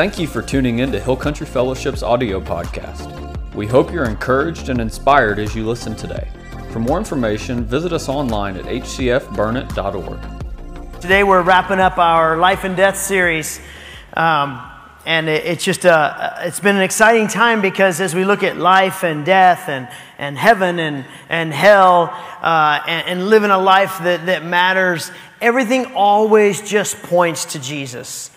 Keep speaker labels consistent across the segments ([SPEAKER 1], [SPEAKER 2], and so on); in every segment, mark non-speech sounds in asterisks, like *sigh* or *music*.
[SPEAKER 1] Thank you for tuning in to Hill Country Fellowship's audio podcast. We hope you're encouraged and inspired as you listen today. For more information, visit us online at hcfburnett.org.
[SPEAKER 2] Today we're wrapping up our life and death series. Um, and it, it's just a, it's been an exciting time because as we look at life and death and, and heaven and, and hell uh, and, and living a life that, that matters, everything always just points to Jesus.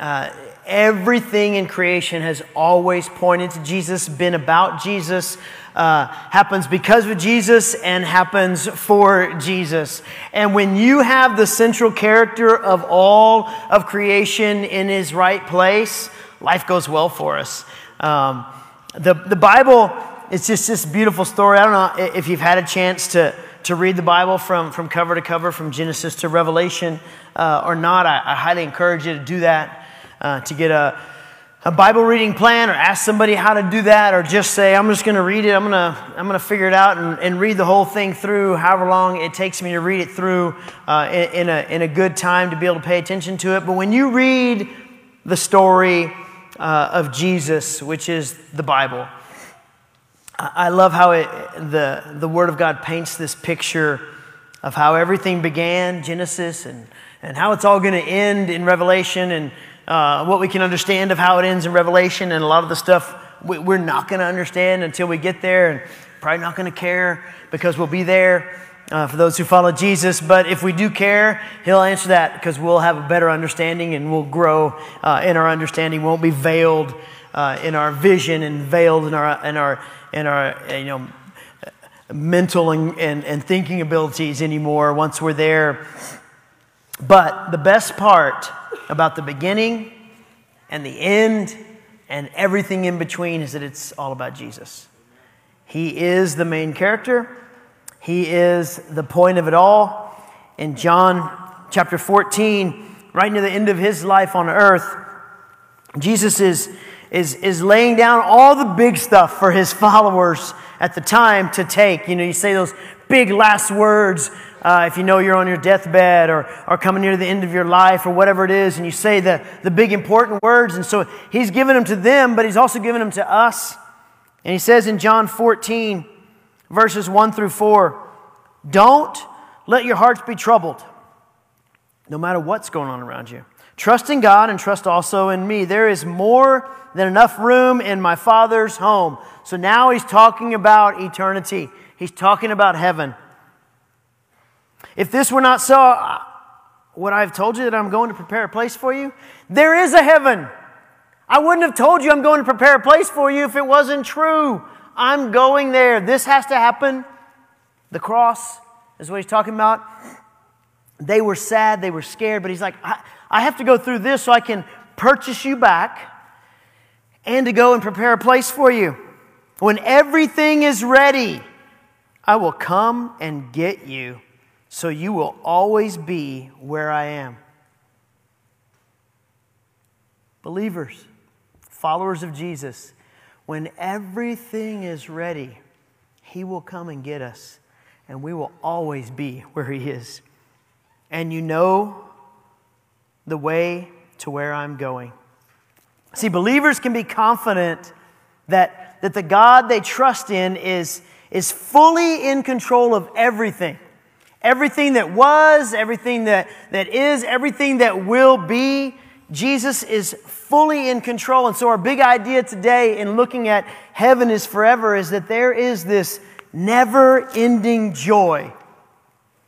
[SPEAKER 2] Uh, everything in creation has always pointed to Jesus, been about Jesus, uh, happens because of Jesus, and happens for Jesus. And when you have the central character of all of creation in his right place, life goes well for us. Um, the, the Bible is just this beautiful story. I don't know if you've had a chance to, to read the Bible from, from cover to cover, from Genesis to Revelation uh, or not. I, I highly encourage you to do that uh, to get a, a Bible reading plan or ask somebody how to do that or just say, I'm just going to read it. I'm going to I'm going to figure it out and, and read the whole thing through, however long it takes me to read it through uh, in, in, a, in a good time to be able to pay attention to it. But when you read the story uh, of Jesus, which is the Bible, I love how it, the, the Word of God paints this picture of how everything began, Genesis, and, and how it's all going to end in Revelation. And uh, what we can understand of how it ends in Revelation, and a lot of the stuff we, we're not going to understand until we get there, and probably not going to care because we'll be there. Uh, for those who follow Jesus. But if we do care, He'll answer that because we'll have a better understanding and we'll grow uh, in our understanding. We won't be veiled uh, in our vision and veiled in our in our in our you know mental and, and, and thinking abilities anymore once we're there. But the best part about the beginning and the end and everything in between is that it's all about Jesus. He is the main character, He is the point of it all. In John chapter 14, right near the end of His life on earth, Jesus is, is, is laying down all the big stuff for His followers at the time to take. You know, you say those big last words uh, if you know you're on your deathbed or, or coming near the end of your life or whatever it is, and you say the, the big important words. And so he's given them to them, but he's also given them to us. And he says in John 14, verses 1 through 4, don't let your hearts be troubled, no matter what's going on around you. Trust in God and trust also in me. There is more than enough room in my Father's home. So now he's talking about eternity, he's talking about heaven. If this were not so, would I have told you that I'm going to prepare a place for you? There is a heaven. I wouldn't have told you I'm going to prepare a place for you if it wasn't true. I'm going there. This has to happen. The cross is what he's talking about. They were sad, they were scared, but he's like, I, I have to go through this so I can purchase you back and to go and prepare a place for you. When everything is ready, I will come and get you so you will always be where I am. Believers, followers of Jesus, when everything is ready, He will come and get us, and we will always be where He is. And you know the way to where I'm going. See, believers can be confident that, that the God they trust in is, is fully in control of everything. Everything that was, everything that, that is, everything that will be, Jesus is fully in control. And so, our big idea today in looking at heaven is forever is that there is this never ending joy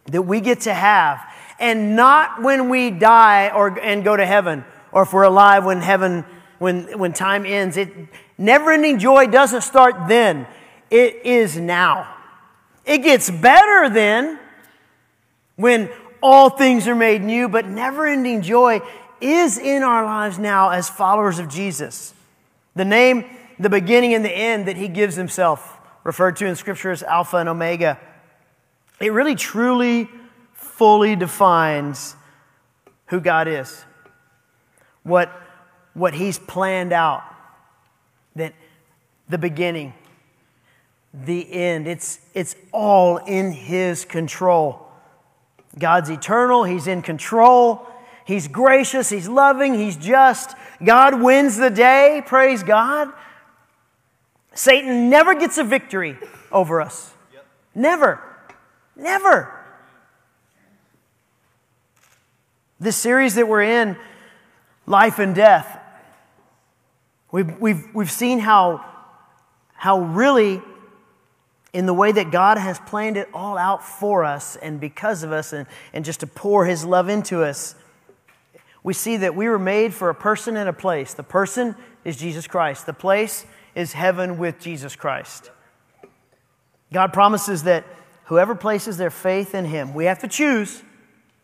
[SPEAKER 2] that we get to have. And not when we die or, and go to heaven, or if we're alive when heaven, when, when time ends. It, never ending joy doesn't start then, it is now. It gets better then when all things are made new, but never ending joy is in our lives now as followers of Jesus. The name, the beginning and the end that he gives himself, referred to in Scripture as Alpha and Omega, it really truly, fully defines who God is, what, what he's planned out, that the beginning, the end, it's, it's all in his control. God's eternal, He's in control, He's gracious, He's loving, He's just. God wins the day, praise God. Satan never gets a victory over us. Never. Never. This series that we're in, Life and Death, we've, we've, we've seen how, how really, in the way that God has planned it all out for us and because of us, and, and just to pour His love into us, we see that we were made for a person and a place. The person is Jesus Christ, the place is heaven with Jesus Christ. God promises that whoever places their faith in Him, we have to choose.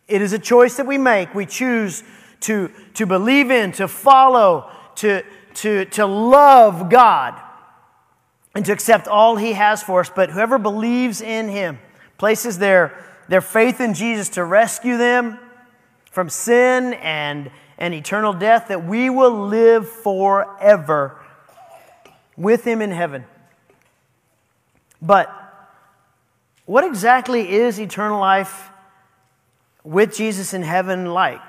[SPEAKER 2] It is a choice that we make. We choose to, to believe in, to follow, to, to, to love God, and to accept all He has for us. But whoever believes in Him, places their, their faith in Jesus to rescue them from sin and, and eternal death, that we will live forever with Him in heaven. But what exactly is eternal life with Jesus in heaven like?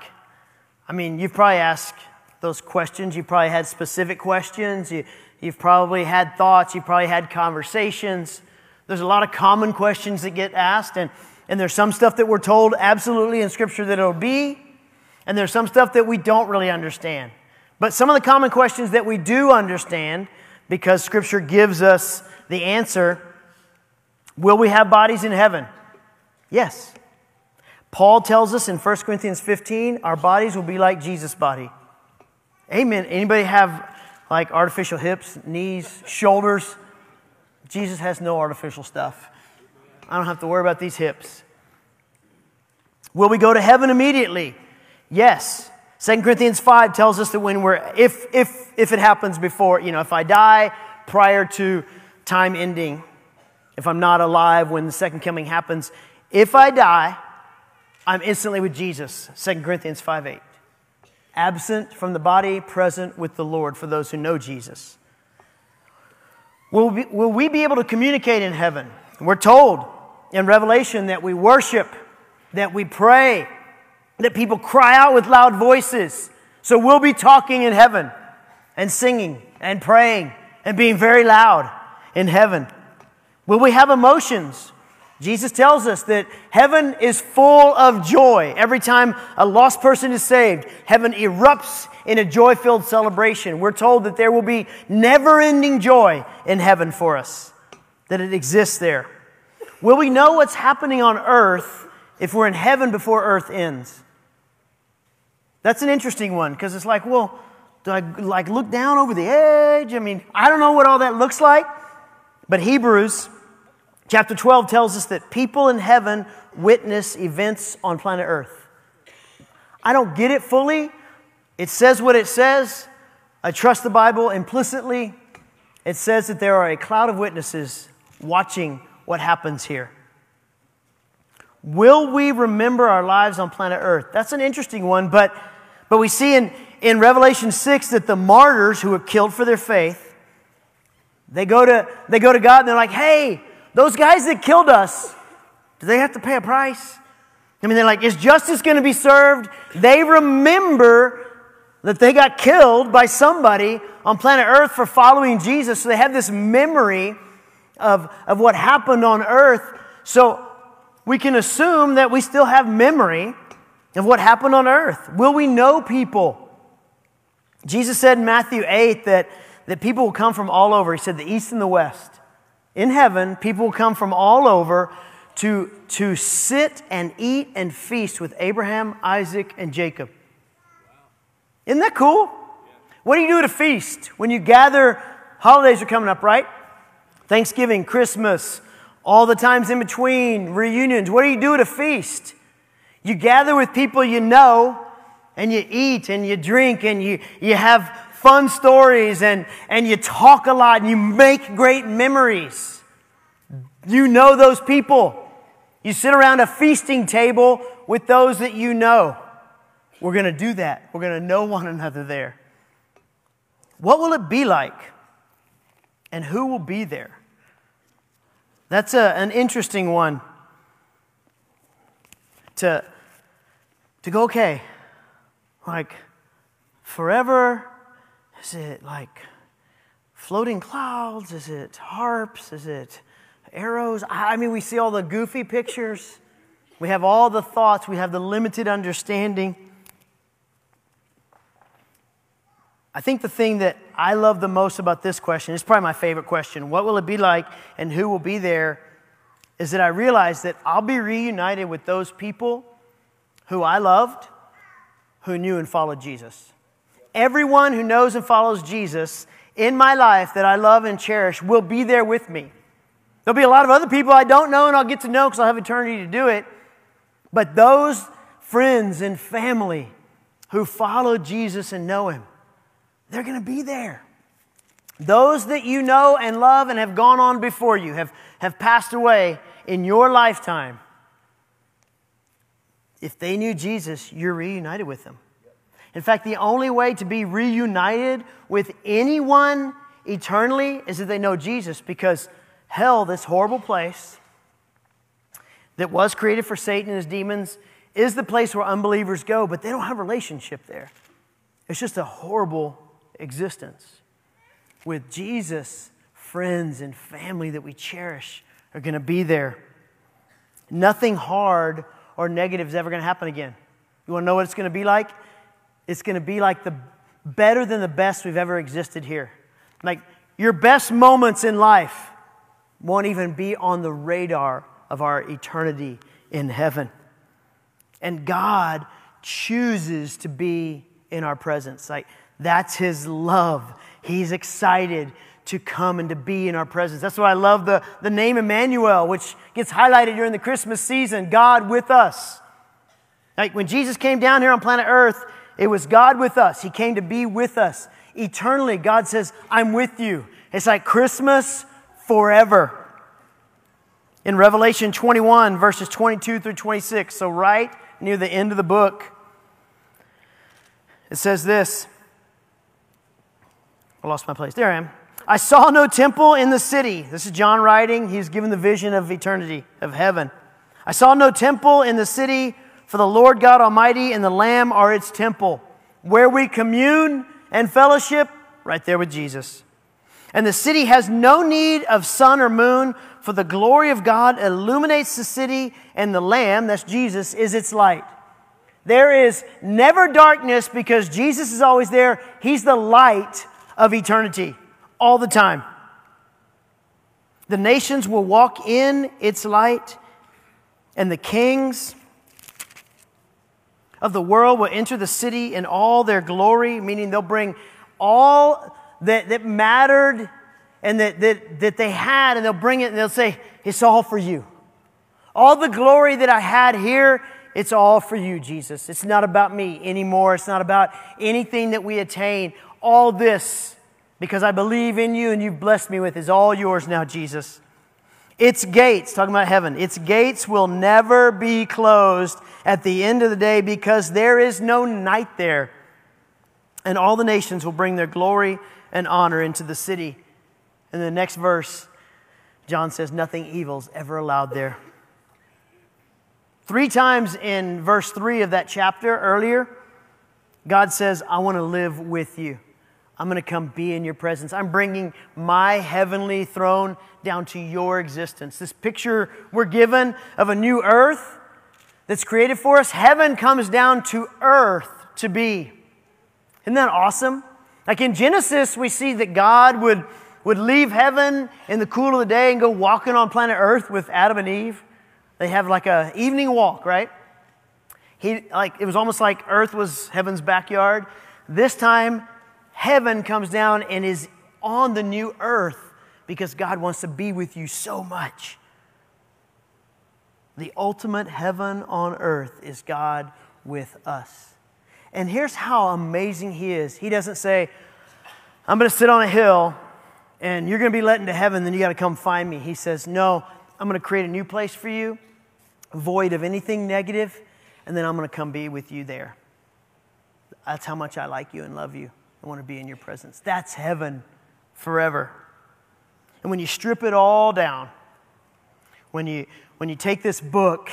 [SPEAKER 2] I mean, you've probably asked those questions. You probably had specific questions. You, you've probably had thoughts. you've probably had conversations. There's a lot of common questions that get asked, and, and there's some stuff that we're told absolutely in Scripture that it'll be, and there's some stuff that we don't really understand. But some of the common questions that we do understand, because Scripture gives us the answer will we have bodies in heaven? Yes. Paul tells us in 1 Corinthians 15, our bodies will be like Jesus' body. Amen. Anybody have like artificial hips, knees, shoulders? Jesus has no artificial stuff. I don't have to worry about these hips. Will we go to heaven immediately? Yes. 2 Corinthians 5 tells us that when we're, if, if, if it happens before, you know, if I die prior to time ending, if I'm not alive when the second coming happens, if I die, I'm instantly with Jesus. 2 Corinthians 5 8. Absent from the body, present with the Lord for those who know Jesus. Will we, will we be able to communicate in heaven? We're told in Revelation that we worship, that we pray, that people cry out with loud voices. So we'll be talking in heaven and singing and praying and being very loud in heaven. Will we have emotions? Jesus tells us that heaven is full of joy. Every time a lost person is saved, heaven erupts in a joy filled celebration. We're told that there will be never ending joy in heaven for us, that it exists there. Will we know what's happening on earth if we're in heaven before earth ends? That's an interesting one because it's like, well, do I like look down over the edge? I mean, I don't know what all that looks like, but Hebrews Chapter 12 tells us that people in heaven witness events on planet Earth. I don't get it fully. It says what it says. I trust the Bible implicitly. It says that there are a cloud of witnesses watching what happens here. Will we remember our lives on planet Earth? That's an interesting one, but, but we see in, in Revelation 6 that the martyrs who were killed for their faith, they go to, they go to God and they're like, hey, those guys that killed us, do they have to pay a price? I mean, they're like, is justice going to be served? They remember that they got killed by somebody on planet Earth for following Jesus. So they have this memory of, of what happened on Earth. So we can assume that we still have memory of what happened on Earth. Will we know people? Jesus said in Matthew 8 that, that people will come from all over. He said the east and the west in heaven, people will come from all over to, to sit and eat and feast with Abraham, Isaac, and Jacob. Isn't that cool? What do you do at a feast? When you gather, holidays are coming up, right? Thanksgiving, Christmas, all the times in between, reunions. What do you do at a feast? You gather with people you know, and you eat and you drink and you, you have fun stories and, and you talk a lot and you make great memories. You know those people. You sit around a feasting table with those that you know. We're going to do that. We're going to know one another there. What will it be like? And who will be there? That's a, an interesting one to, to go, okay, like forever? Is it like floating clouds? Is it harps? Is it arrows? I mean, we see all the goofy pictures. We have all the thoughts. We have the limited understanding. I think the thing that I love the most about this question, is probably my favorite question what will it be like and who will be there? Is that I realize that I'll be reunited with those people who I loved, who knew and followed Jesus. Everyone who knows and follows Jesus in my life that I love and cherish will be there with me. There'll be a lot of other people I don't know and I'll get to know because I'll have eternity to do it. But those friends and family who follow Jesus and know Him, they're going to be there. Those that you know and love and have gone on before you, have, have passed away in your lifetime, if they knew Jesus, you're reunited with them. In fact, the only way to be reunited with anyone eternally is that they know Jesus because hell, this horrible place that was created for Satan and his demons, is the place where unbelievers go, but they don't have relationship there. It's just a horrible existence. With Jesus, friends and family that we cherish are going to be there. Nothing hard or negative is ever going to happen again. You want to know what it's going to be like? It's going to be like the better than the best we've ever existed here. Like your best moments in life won't even be on the radar of our eternity in heaven. And God chooses to be in our presence. Like that's his love. He's excited to come and to be in our presence. That's why I love the, the name Emmanuel, which gets highlighted during the Christmas season God with us. Like when Jesus came down here on planet Earth, it was God with us. He came to be with us. Eternally, God says, I'm with you. It's like Christmas forever. In Revelation 21, verses 22 through 26, so right near the end of the book, it says this. I lost my place. There I am. I saw no temple in the city. This is John writing. He's given the vision of eternity, of heaven. I saw no temple in the city, for the Lord God Almighty and the Lamb are its temple, where we commune and fellowship right there with Jesus. And the city has no need of sun or moon, for the glory of God illuminates the city, and the Lamb, that's Jesus, is its light. There is never darkness because Jesus is always there. He's the light of eternity all the time. The nations will walk in its light, and the kings of the world will enter the city in all their glory, meaning they'll bring all that, that mattered and that, that, that they had, and they'll bring it and they'll say, It's all for you. All the glory that I had here, it's all for you, Jesus. It's not about me anymore. It's not about anything that we attain. All this because I believe in you and you've blessed me with is all yours now, Jesus. Its gates, talking about heaven, its gates will never be closed at the end of the day because there is no night there. And all the nations will bring their glory and honor into the city. In the next verse, John says, Nothing evil is ever allowed there. Three times in verse 3 of that chapter earlier, God says, I want to live with you. I'm going to come be in your presence. I'm bringing my heavenly throne down to your existence. This picture we're given of a new earth that's created for us, heaven comes down to earth to be. Isn't that awesome? Like in Genesis, we see that God would, would leave heaven in the cool of the day and go walking on planet earth with Adam and Eve. They have like a evening walk, right? He, like, it was almost like earth was heaven's backyard. This time, heaven comes down and is on the new earth because God wants to be with you so much. The ultimate heaven on earth is God with us. And here's how amazing He is He doesn't say, I'm going to sit on a hill and you're going to be let into heaven, then you got to come find me. He says, No, I'm going to create a new place for you, void of anything negative, and then I'm going to come be with you there. That's how much I like you and love you. I want to be in your presence. That's heaven forever. And when you strip it all down, when you, when you take this book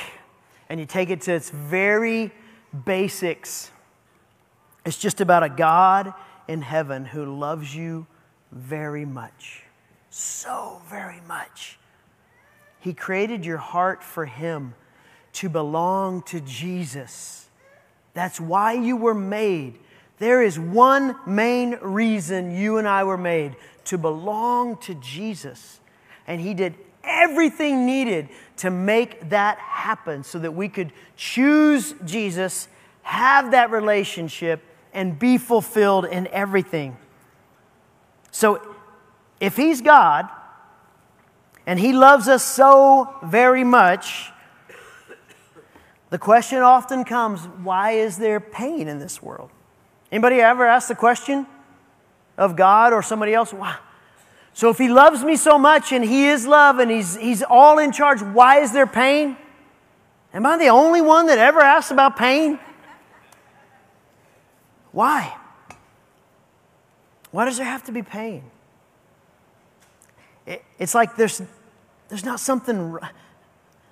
[SPEAKER 2] and you take it to its very basics, It's just about a God in heaven who loves you very much. So very much. He created your heart for Him to belong to Jesus. That's why you were made. There is one main reason you and I were made to belong to Jesus. And He did everything needed to make that happen so that we could choose Jesus, have that relationship, and be fulfilled in everything. So, if He's God and He loves us so very much, the question often comes why is there pain in this world? Anybody ever ask the question of God or somebody else? Why? So if he loves me so much and he is love and he's, he's all in charge, why is there pain? Am I the only one that ever asks about pain? Why? Why does there have to be pain? It, it's like there's, there's not something,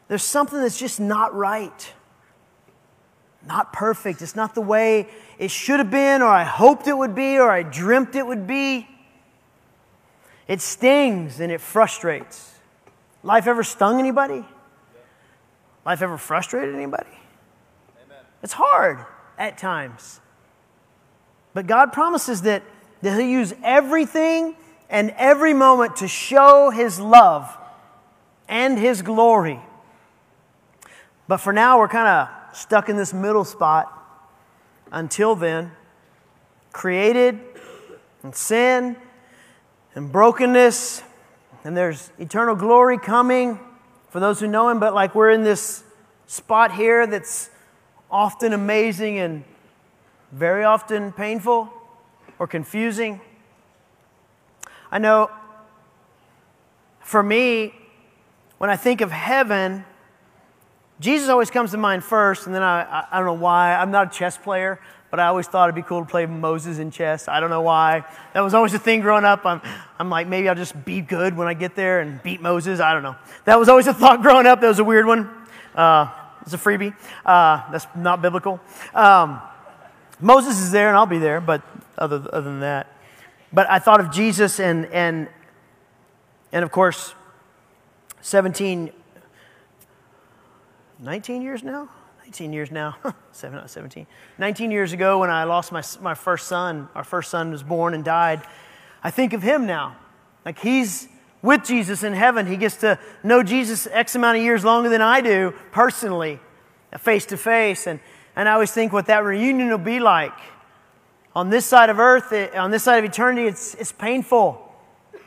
[SPEAKER 2] there's something that's just not right. Not perfect. It's not the way it should have been, or I hoped it would be, or I dreamt it would be. It stings and it frustrates. Life ever stung anybody? Life ever frustrated anybody? Amen. It's hard at times. But God promises that, that He'll use everything and every moment to show His love and His glory. But for now, we're kind of stuck in this middle spot until then. Created and sin and brokenness, and there's eternal glory coming for those who know Him, but like we're in this spot here that's often amazing and very often painful or confusing. I know for me, when I think of heaven, Jesus always comes to mind first, and then I, I, I, don't know why. I'm not a chess player, but I always thought it'd be cool to play Moses in chess. I don't know why. That was always a thing growing up. I'm, I'm like, maybe I'll just be good when I get there and beat Moses. I don't know. That was always a thought growing up. That was a weird one. Uh, it's a freebie. Uh, that's not biblical. Um, Moses is there and I'll be there, but other, other than that. But I thought of Jesus and, and, and of course, 17, 19 years now? 19 years now. *laughs* Seven, not 17. 19 years ago when I lost my, my first son, our first son was born and died. I think of him now. Like he's with Jesus in heaven. He gets to know Jesus X amount of years longer than I do personally, face to face. And and I always think what that reunion will be like. On this side of earth, on this side of eternity, it's, it's painful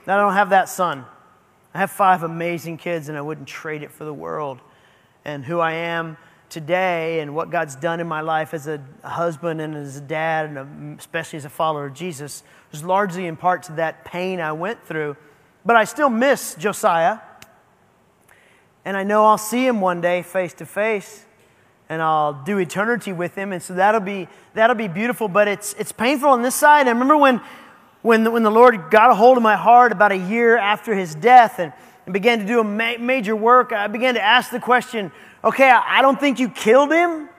[SPEAKER 2] that I don't have that son. I have five amazing kids, and I wouldn't trade it for the world. And who I am today and what God's done in my life as a husband and as a dad, and especially as a follower of Jesus, was largely in part to that pain I went through. But I still miss Josiah. And I know I'll see him one day face to face and I'll do eternity with him. And so that'll be, that'll be beautiful, but it's, it's painful on this side. I remember when, when, the, when the Lord got a hold of my heart about a year after his death and, and began to do a ma- major work, I began to ask the question okay, I, don't think you killed him,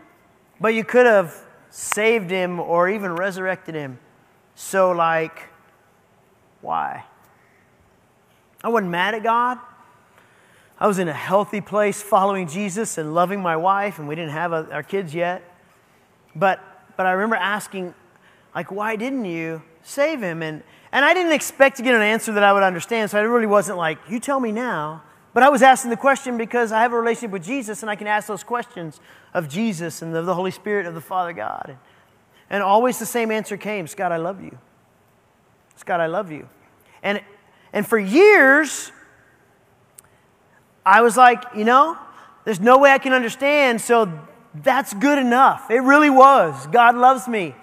[SPEAKER 2] but you could have saved him or even resurrected him. So, like, why? I wasn't mad at God. I was in a healthy place following Jesus and loving my wife, and we didn't have uh, our kids yet. But, but I remember asking, like, why didn't you save him? And, and I didn't expect to get an answer that I would understand, so I really wasn't like, you tell me now. But I was asking the question because I have a relationship with Jesus, and I can ask those questions of Jesus and of the Holy Spirit of the Father God. And, always the same answer came Scott, I love you. Scott, I love you. And, and for years, I was like, you know, there's no way I can understand, so that's good enough. It really was. God loves me.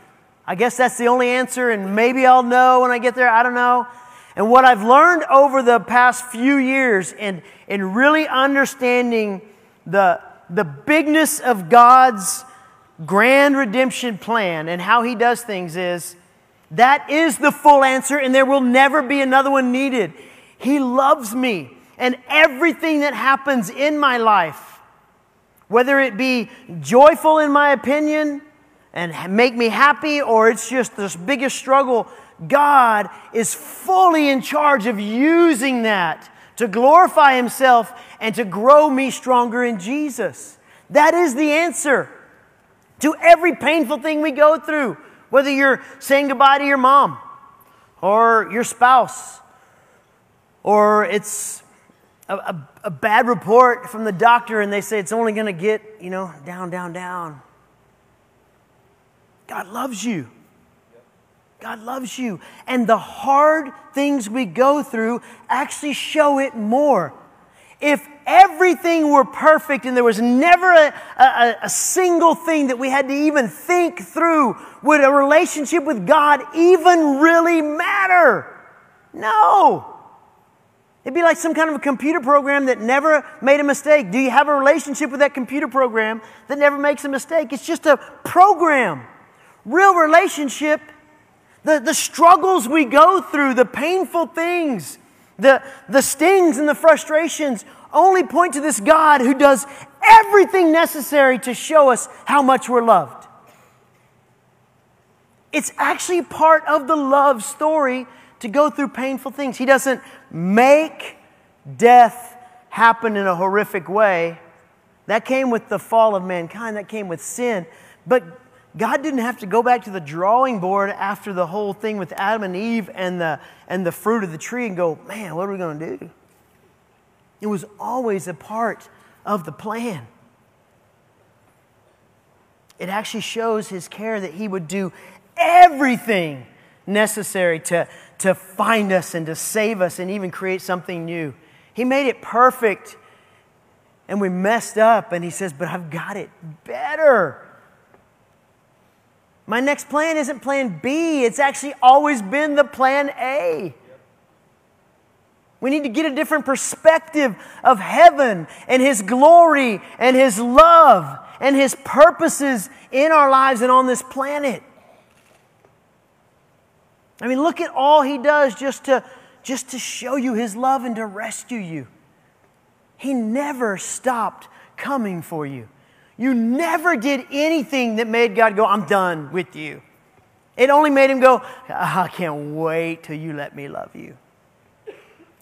[SPEAKER 2] I guess that's the only answer, and maybe I'll know when I get there. I don't know. And what I've learned over the past few years in, in really understanding the, the bigness of God's grand redemption plan and how He does things is that is the full answer, and there will never be another one needed. He loves me and everything that happens in my life, whether it be joyful in my opinion, and make me happy or it's just this biggest struggle, God is fully in charge of using that to glorify Himself and to grow me stronger in Jesus. That is the answer to every painful thing we go through, whether you're saying goodbye to your mom or your spouse, or it's a, a, a bad report from the doctor and they say it's only going to get, you know, down, down, down. God loves you. God loves you. And the hard things we go through actually show it more. If everything were perfect and there was never a, a, a, single thing that we had to even think through, would a relationship with God even really matter? No. It'd be like some kind of a computer program that never made a mistake. Do you have a relationship with that computer program that never makes a mistake? It's just a program. Real relationship, the, the struggles we go through, the painful things, the, the stings and the frustrations only point to this God who does everything necessary to show us how much we're loved. It's actually part of the love story to go through painful things. He doesn't make death happen in a horrific way. That came with the fall of mankind, that came with sin. But God didn't have to go back to the drawing board after the whole thing with Adam and Eve and the, and the fruit of the tree and go, man, what are we going to do? It was always a part of the plan. It actually shows his care that he would do everything necessary to, to find us and to save us and even create something new. He made it perfect and we messed up, and he says, But I've got it better. My next plan isn't plan B, it's actually always been the plan A. We need to get a different perspective of heaven and His glory and His love and His purposes in our lives and on this planet. I mean, look at all He does just to, just to show you His love and to rescue you. He never stopped coming for you. You never did anything that made God go, I'm done with you. It only made him go, ah, I can't wait till you let me love you.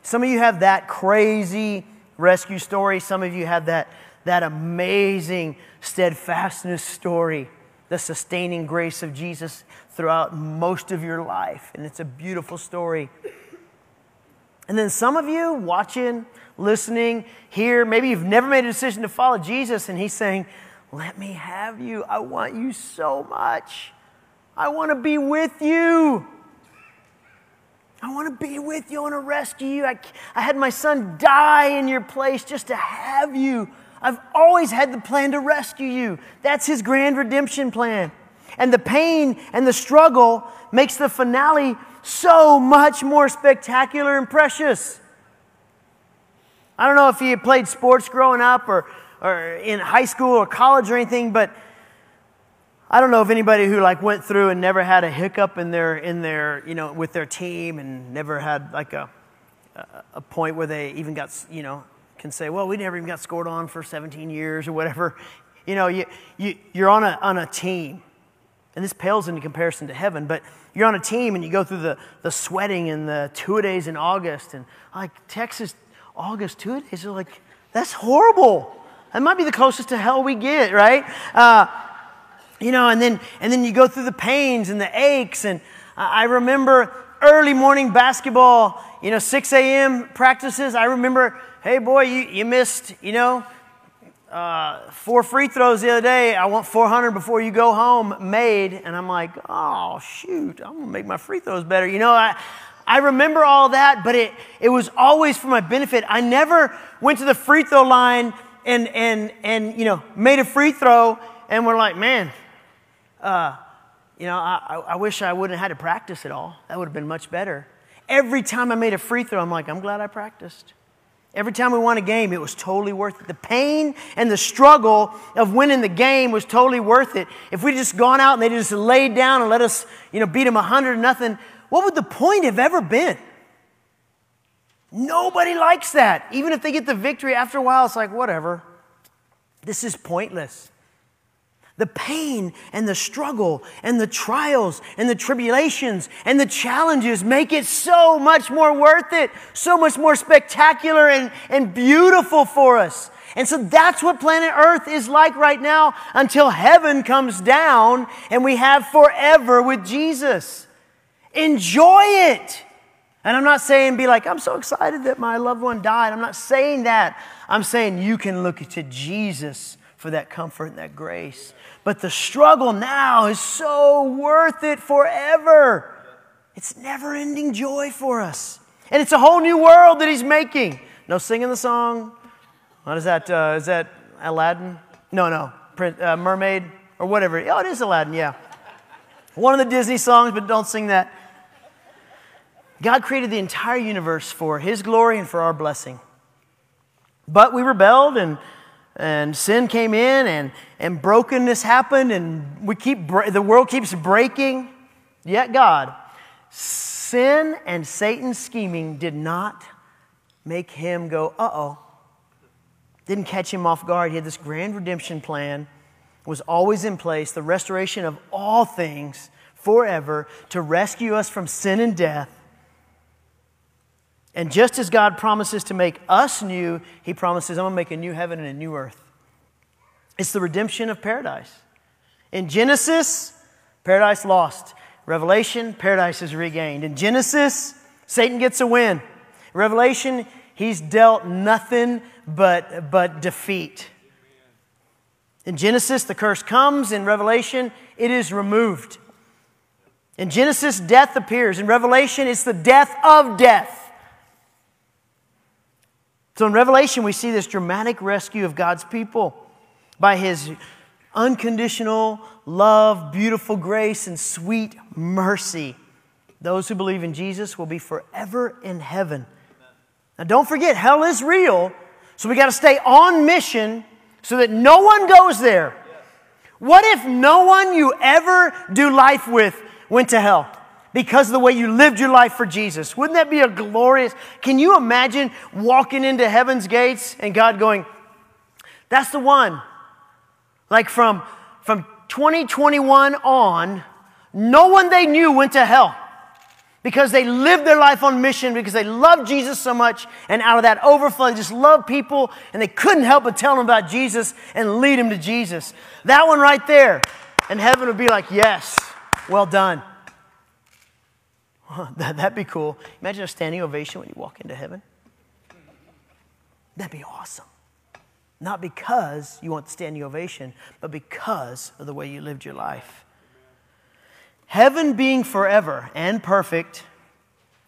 [SPEAKER 2] Some of you have that crazy rescue story. Some of you have that, that amazing steadfastness story, the sustaining grace of Jesus throughout most of your life. And it's a beautiful story. And then some of you watching, listening, here, maybe you've never made a decision to follow Jesus, and He's saying, Let me have you. I want you so much. I want to be with you. I want to be with you. I want to rescue you. I, I had my son die in your place just to have you. I've always had the plan to rescue you. That's his grand redemption plan. And the pain and the struggle makes the finale so much more spectacular and precious. I don't know if you played sports growing up or, or in high school or college or anything, but I don't know if anybody who like went through and never had a hiccup in their in their you know with their team and never had like a a point where they even got you know can say well we never even got scored on for 17 years or whatever. You know you, you you're on a on a team. And this pales into comparison to heaven but you're on a team and you go through the, the sweating and the two days in August and like Texas August two days are like that's horrible. That might be the closest to hell we get, right? Uh, you know, and then and then you go through the pains and the aches. And I remember early morning basketball, you know, 6 a.m. practices. I remember, hey boy, you, you missed, you know, uh, four free throws the other day. I want 400 before you go home made. And I'm like, oh, shoot, I'm going to make my free throws better. You know, I, I remember all that, but it, it was always for my benefit. I never went to the free throw line and, and, and you know, made a free throw and we're like, man, uh, you know, I, I wish I wouldn't have had to practice at all. That would have been much better. Every time I made a free throw, I'm like, I'm glad I practiced. Every time we won a game, it was totally worth it. The pain and the struggle of winning the game was totally worth it. If we just gone out and they just laid down and let us, you know, beat them 100 nothing, what would the point have ever been? Nobody likes that. Even if they get the victory after a while, it's like, whatever. This is pointless. the pain and the struggle and the trials and the tribulations and the challenges make it so much more worth it, so much more spectacular and, and beautiful for us. And so that's what planet Earth is like right now until heaven comes down and we have forever with Jesus. Enjoy it. And I'm not saying be like, I'm so excited that my loved one died. I'm not saying that. I'm saying you can look to Jesus for that comfort and that grace. But the struggle now is so worth it forever. It's never ending joy for us. And it's a whole new world that he's making. No singing the song. What is that? Uh, is that Aladdin? No, no. uh, Mermaid or whatever. Oh, it is Aladdin, yeah. One of the Disney songs, but don't sing that. God created the entire universe for his glory and for our blessing. But we rebelled and and sin came in and, and brokenness happened and we keep the world keeps breaking yet god sin and satan's scheming did not make him go uh-oh didn't catch him off guard he had this grand redemption plan was always in place the restoration of all things forever to rescue us from sin and death and just as God promises to make us new, He promises, I'm going to make a new heaven and a new earth. It's the redemption of paradise. In Genesis, paradise lost. Revelation, paradise is regained. In Genesis, Satan gets a win. Revelation, he's dealt nothing but, but defeat. In Genesis, the curse comes. In Revelation, it is removed. In Genesis, death appears. In Revelation, it's the death of death. So in Revelation, we see this dramatic rescue of God's people by his unconditional love, beautiful grace, and sweet mercy. Those who believe in Jesus will be forever in heaven. Now, don't forget, hell is real, so we got to stay on mission so that no one goes there. What if no one you ever do life with went to hell? because of the way you lived your life for Jesus. Wouldn't that be a glorious? Can you imagine walking into heaven's gates and God going, That's the one. Like from, from 2021 on, no one they knew went to hell because they lived their life on mission because they loved Jesus so much and out of that overflow they just loved people and they couldn't help but tell them about Jesus and lead them to Jesus. That one right there. And heaven would be like, yes, well done. *laughs* that, that'd be cool. Imagine a standing ovation when you walk into heaven. That'd be awesome. Not because you want the standing ovation, but because of the way you lived your life. Heaven being forever and perfect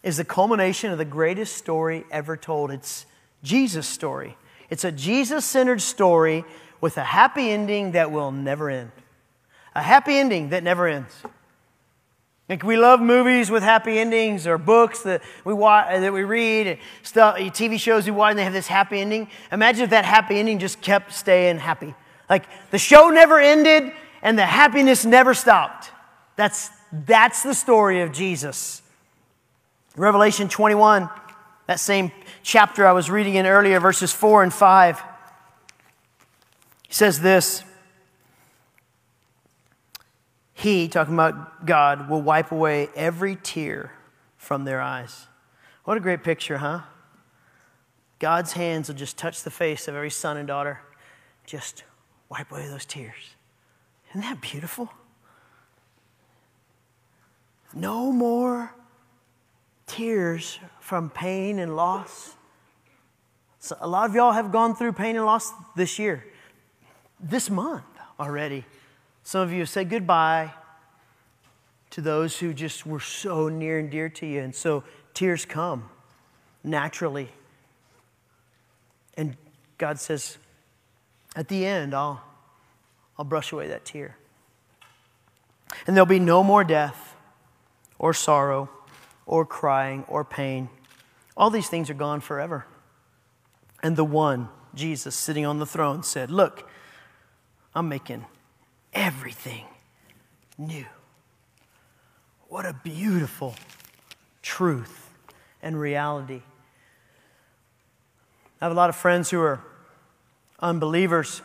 [SPEAKER 2] is the culmination of the greatest story ever told. It's Jesus' story. It's a Jesus centered story with a happy ending that will never end. A happy ending that never ends. Like we love movies with happy endings or books that we watch, that we read, and stuff, TV shows we watch, and they have this happy ending. Imagine if that happy ending just kept staying happy. Like the show never ended and the happiness never stopped. That's, that's the story of Jesus. Revelation 21, that same chapter I was reading in earlier, verses 4 and 5, he says this. He, talking about God, will wipe away every tear from their eyes. What a great picture, huh? God's hands will just touch the face of every son and daughter, just wipe away those tears. Isn't that beautiful? No more tears from pain and loss. So a lot of y'all have gone through pain and loss this year, this month already. Some of you have said goodbye to those who just were so near and dear to you. And so tears come naturally. And God says, at the end, I'll, I'll brush away that tear. And there'll be no more death or sorrow or crying or pain. All these things are gone forever. And the one, Jesus, sitting on the throne, said, Look, I'm making everything new. What a beautiful truth and reality. I have a lot of friends who are unbelievers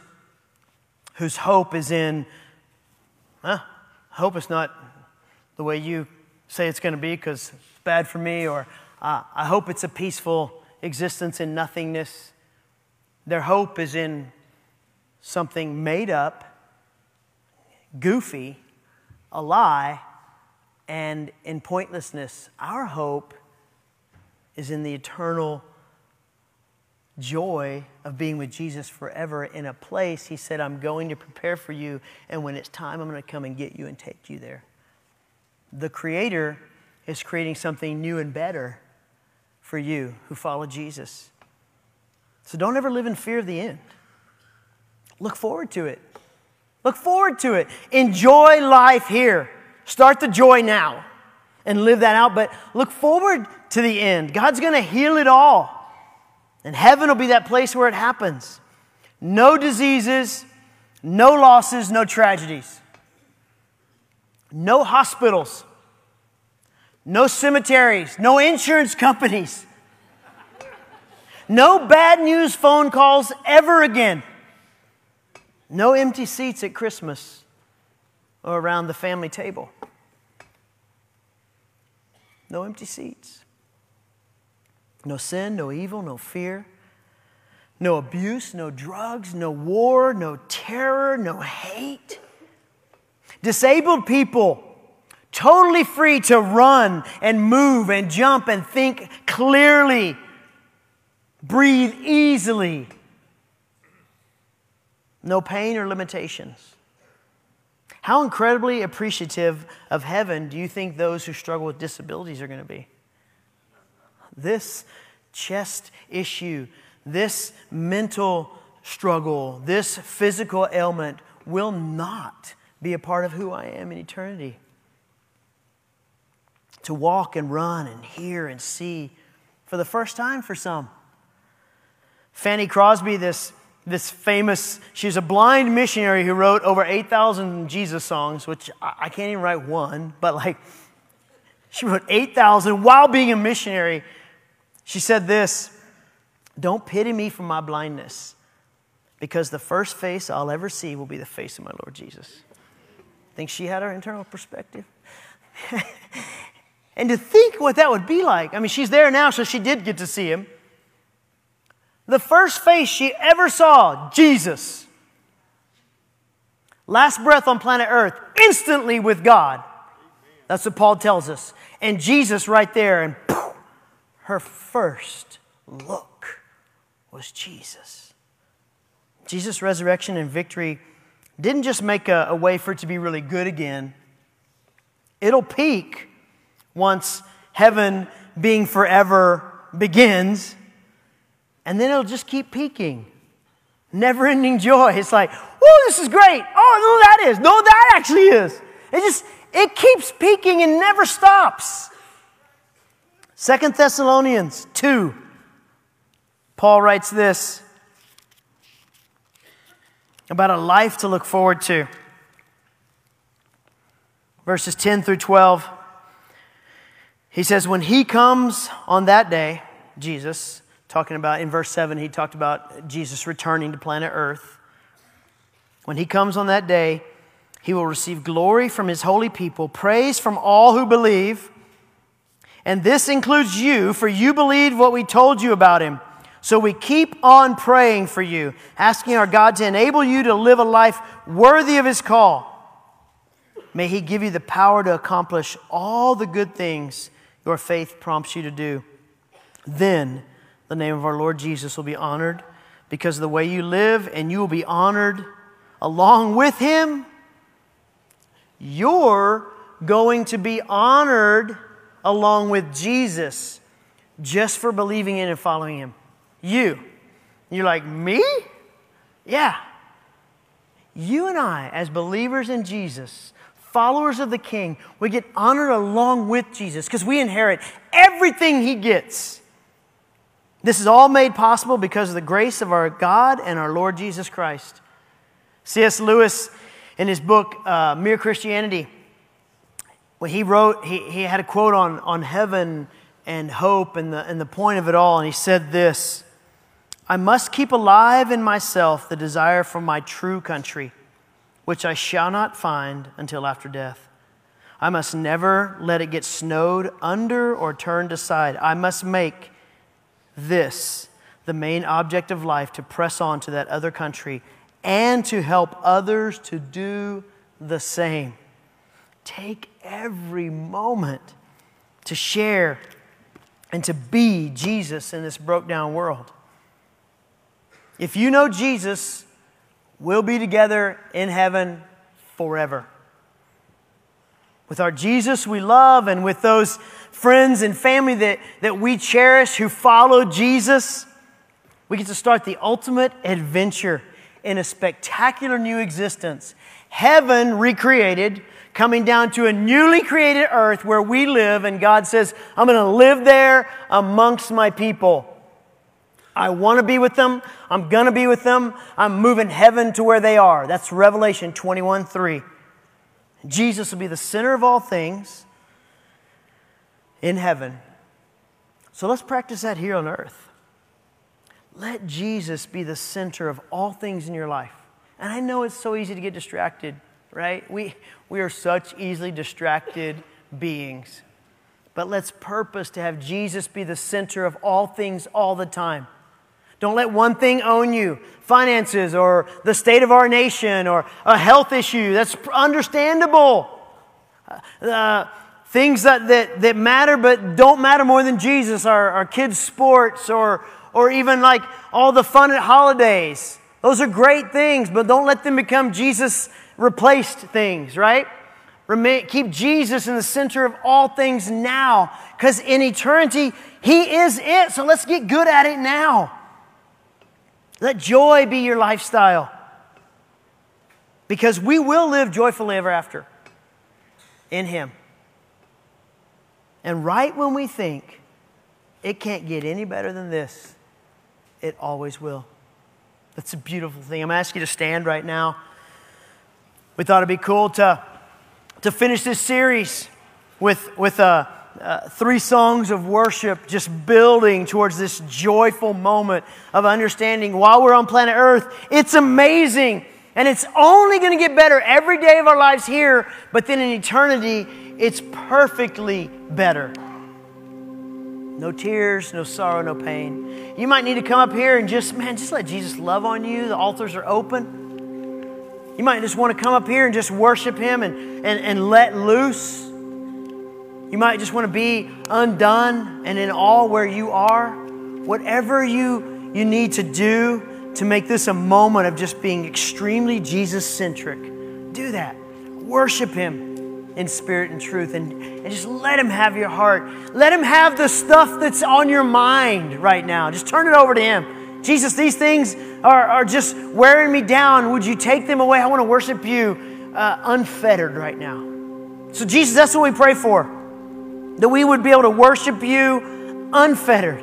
[SPEAKER 2] whose hope is in huh, hope is not the way you say it's going to be because it's bad for me, or uh, I hope it's a peaceful existence in nothingness. Their hope is in something made up, goofy, a lie, and in pointlessness. Our hope is in the eternal joy of being with Jesus forever in a place He said, I'm going to prepare for you, and when it's time, I'm going to come and get you and take you there. The Creator is creating something new and better for you who follow Jesus. So don't ever live in fear of the end. Look forward to it. Look forward to it. Enjoy life here. Start the joy now and live that out, but look forward to the end. God's going to heal it all. And heaven will be that place where it happens. No diseases, no losses, no tragedies. No hospitals, no cemeteries, no insurance companies, no bad news phone calls ever again, no empty seats at Christmas or around the family table. No empty seats. No sin, no evil, no fear, no abuse, no drugs, no war, no terror, no hate. Disabled people, totally free to run and move and jump and think clearly, breathe easily. No pain or limitations. How incredibly appreciative of heaven do you think those who struggle with disabilities are going to be? This chest issue, this mental struggle, this physical ailment will not be a part of who I am in eternity. To walk and run and hear and see for the first time for some. Fanny Crosby, this, this famous, she's a blind missionary who wrote over 8,000 Jesus songs, which I, I can't even write one, but like, she wrote 8,000 while being a missionary. She said this Don't pity me for my blindness, because the first face I'll ever see will be the face of my Lord Jesus. Think she had her internal perspective? *laughs* and to think what that would be like. I mean, she's there now, so she did get to see him. The first face she ever saw, Jesus. Last breath on planet Earth, instantly with God. That's what Paul tells us. And Jesus right there, and poof, her first look was Jesus. Jesus' resurrection and victory didn't just make a, a way for it to be really good again, it'll peak once heaven being forever begins, and then it'll just keep peaking. Never ending joy. It's like, oh, this is great. Oh, no, that is. No, that actually is. It just, it keeps peaking and never stops. Second Thessalonians 2. Paul writes this about a life to look forward to. Verses 10 through 12. He says, When he comes on that day, Jesus, talking about in verse 7, he talked about Jesus returning to planet Earth. When he comes on that day, he will receive glory from his holy people, praise from all who believe. And this includes you, for you believed what we told you about him. So we keep on praying for you, asking our God to enable you to live a life worthy of His call. May He give you the power to accomplish all the good things your faith prompts you to do. Then the name of our Lord Jesus will be honored because of the way you live, and you will be honored along with Him. You're going to be honored along with Jesus just for believing in and following Him. You. You're like, me? Yeah. You and I, as believers in Jesus, followers of the King, we get honored along with Jesus because we inherit everything He gets. This is all made possible because of the grace of our God and our Lord Jesus Christ. C.S. Lewis, in his book, uh, Mere Christianity, when he wrote, he, he had a quote on, on heaven and hope and the, and the point of it all, and he said this I must keep alive in myself the desire for my true country, which I shall not find until after death. I must never let it get snowed under or turned aside. I must make this the main object of life to press on to that other country and to help others to do the same. Take every moment to share and to be Jesus in this broke down world. If you know Jesus, we'll be together in heaven forever. With our Jesus we love and with those friends and family that, that we cherish who follow Jesus, we get to start the ultimate adventure in a spectacular new existence. Heaven recreated, coming down to a newly created earth where we live, and God says, I'm going to live there amongst my people. I want to be with them. I'm going to be with them. I'm moving heaven to where they are. That's Revelation 21 3. Jesus will be the center of all things in heaven. So let's practice that here on earth. Let Jesus be the center of all things in your life. And I know it's so easy to get distracted, right? We, we are such easily distracted beings. But let's purpose to have Jesus be the center of all things all the time. Don't let one thing own you finances or the state of our nation or a health issue. That's understandable. Uh, things that, that, that matter but don't matter more than Jesus our, our kids' sports or, or even like all the fun at holidays. Those are great things, but don't let them become Jesus replaced things, right? Remain, keep Jesus in the center of all things now because in eternity, He is it. So let's get good at it now. Let joy be your lifestyle. Because we will live joyfully ever after in Him. And right when we think it can't get any better than this, it always will. That's a beautiful thing. I'm asking you to stand right now. We thought it'd be cool to, to finish this series with, with a uh, three songs of worship just building towards this joyful moment of understanding while we're on planet Earth. It's amazing. And it's only going to get better every day of our lives here, but then in eternity, it's perfectly better. No tears, no sorrow, no pain. You might need to come up here and just, man, just let Jesus love on you. The altars are open. You might just want to come up here and just worship Him and, and, and let loose. You might just want to be undone and in all where you are. Whatever you, you need to do to make this a moment of just being extremely Jesus centric, do that. Worship Him in spirit and truth and, and just let Him have your heart. Let Him have the stuff that's on your mind right now. Just turn it over to Him. Jesus, these things are, are just wearing me down. Would you take them away? I want to worship you uh, unfettered right now. So, Jesus, that's what we pray for that we would be able to worship you unfettered,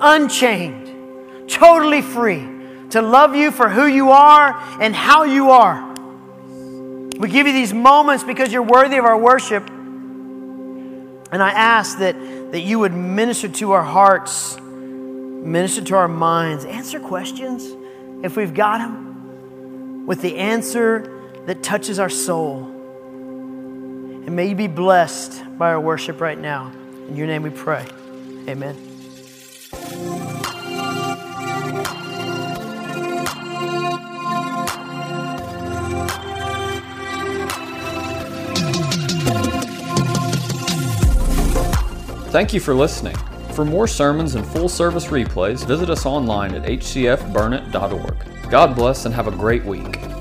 [SPEAKER 2] unchained, totally free, to love you for who you are and how you are. We give you these moments because you're worthy of our worship. And I ask that, that you would minister to our hearts, minister to our minds, answer questions if we've got them with the answer that touches our soul. And may you be blessed by our worship right now. In your name we pray. Amen.
[SPEAKER 1] Thank you for listening. For more sermons and full service replays, visit us online at hcfburnett.org. God bless and have a great week.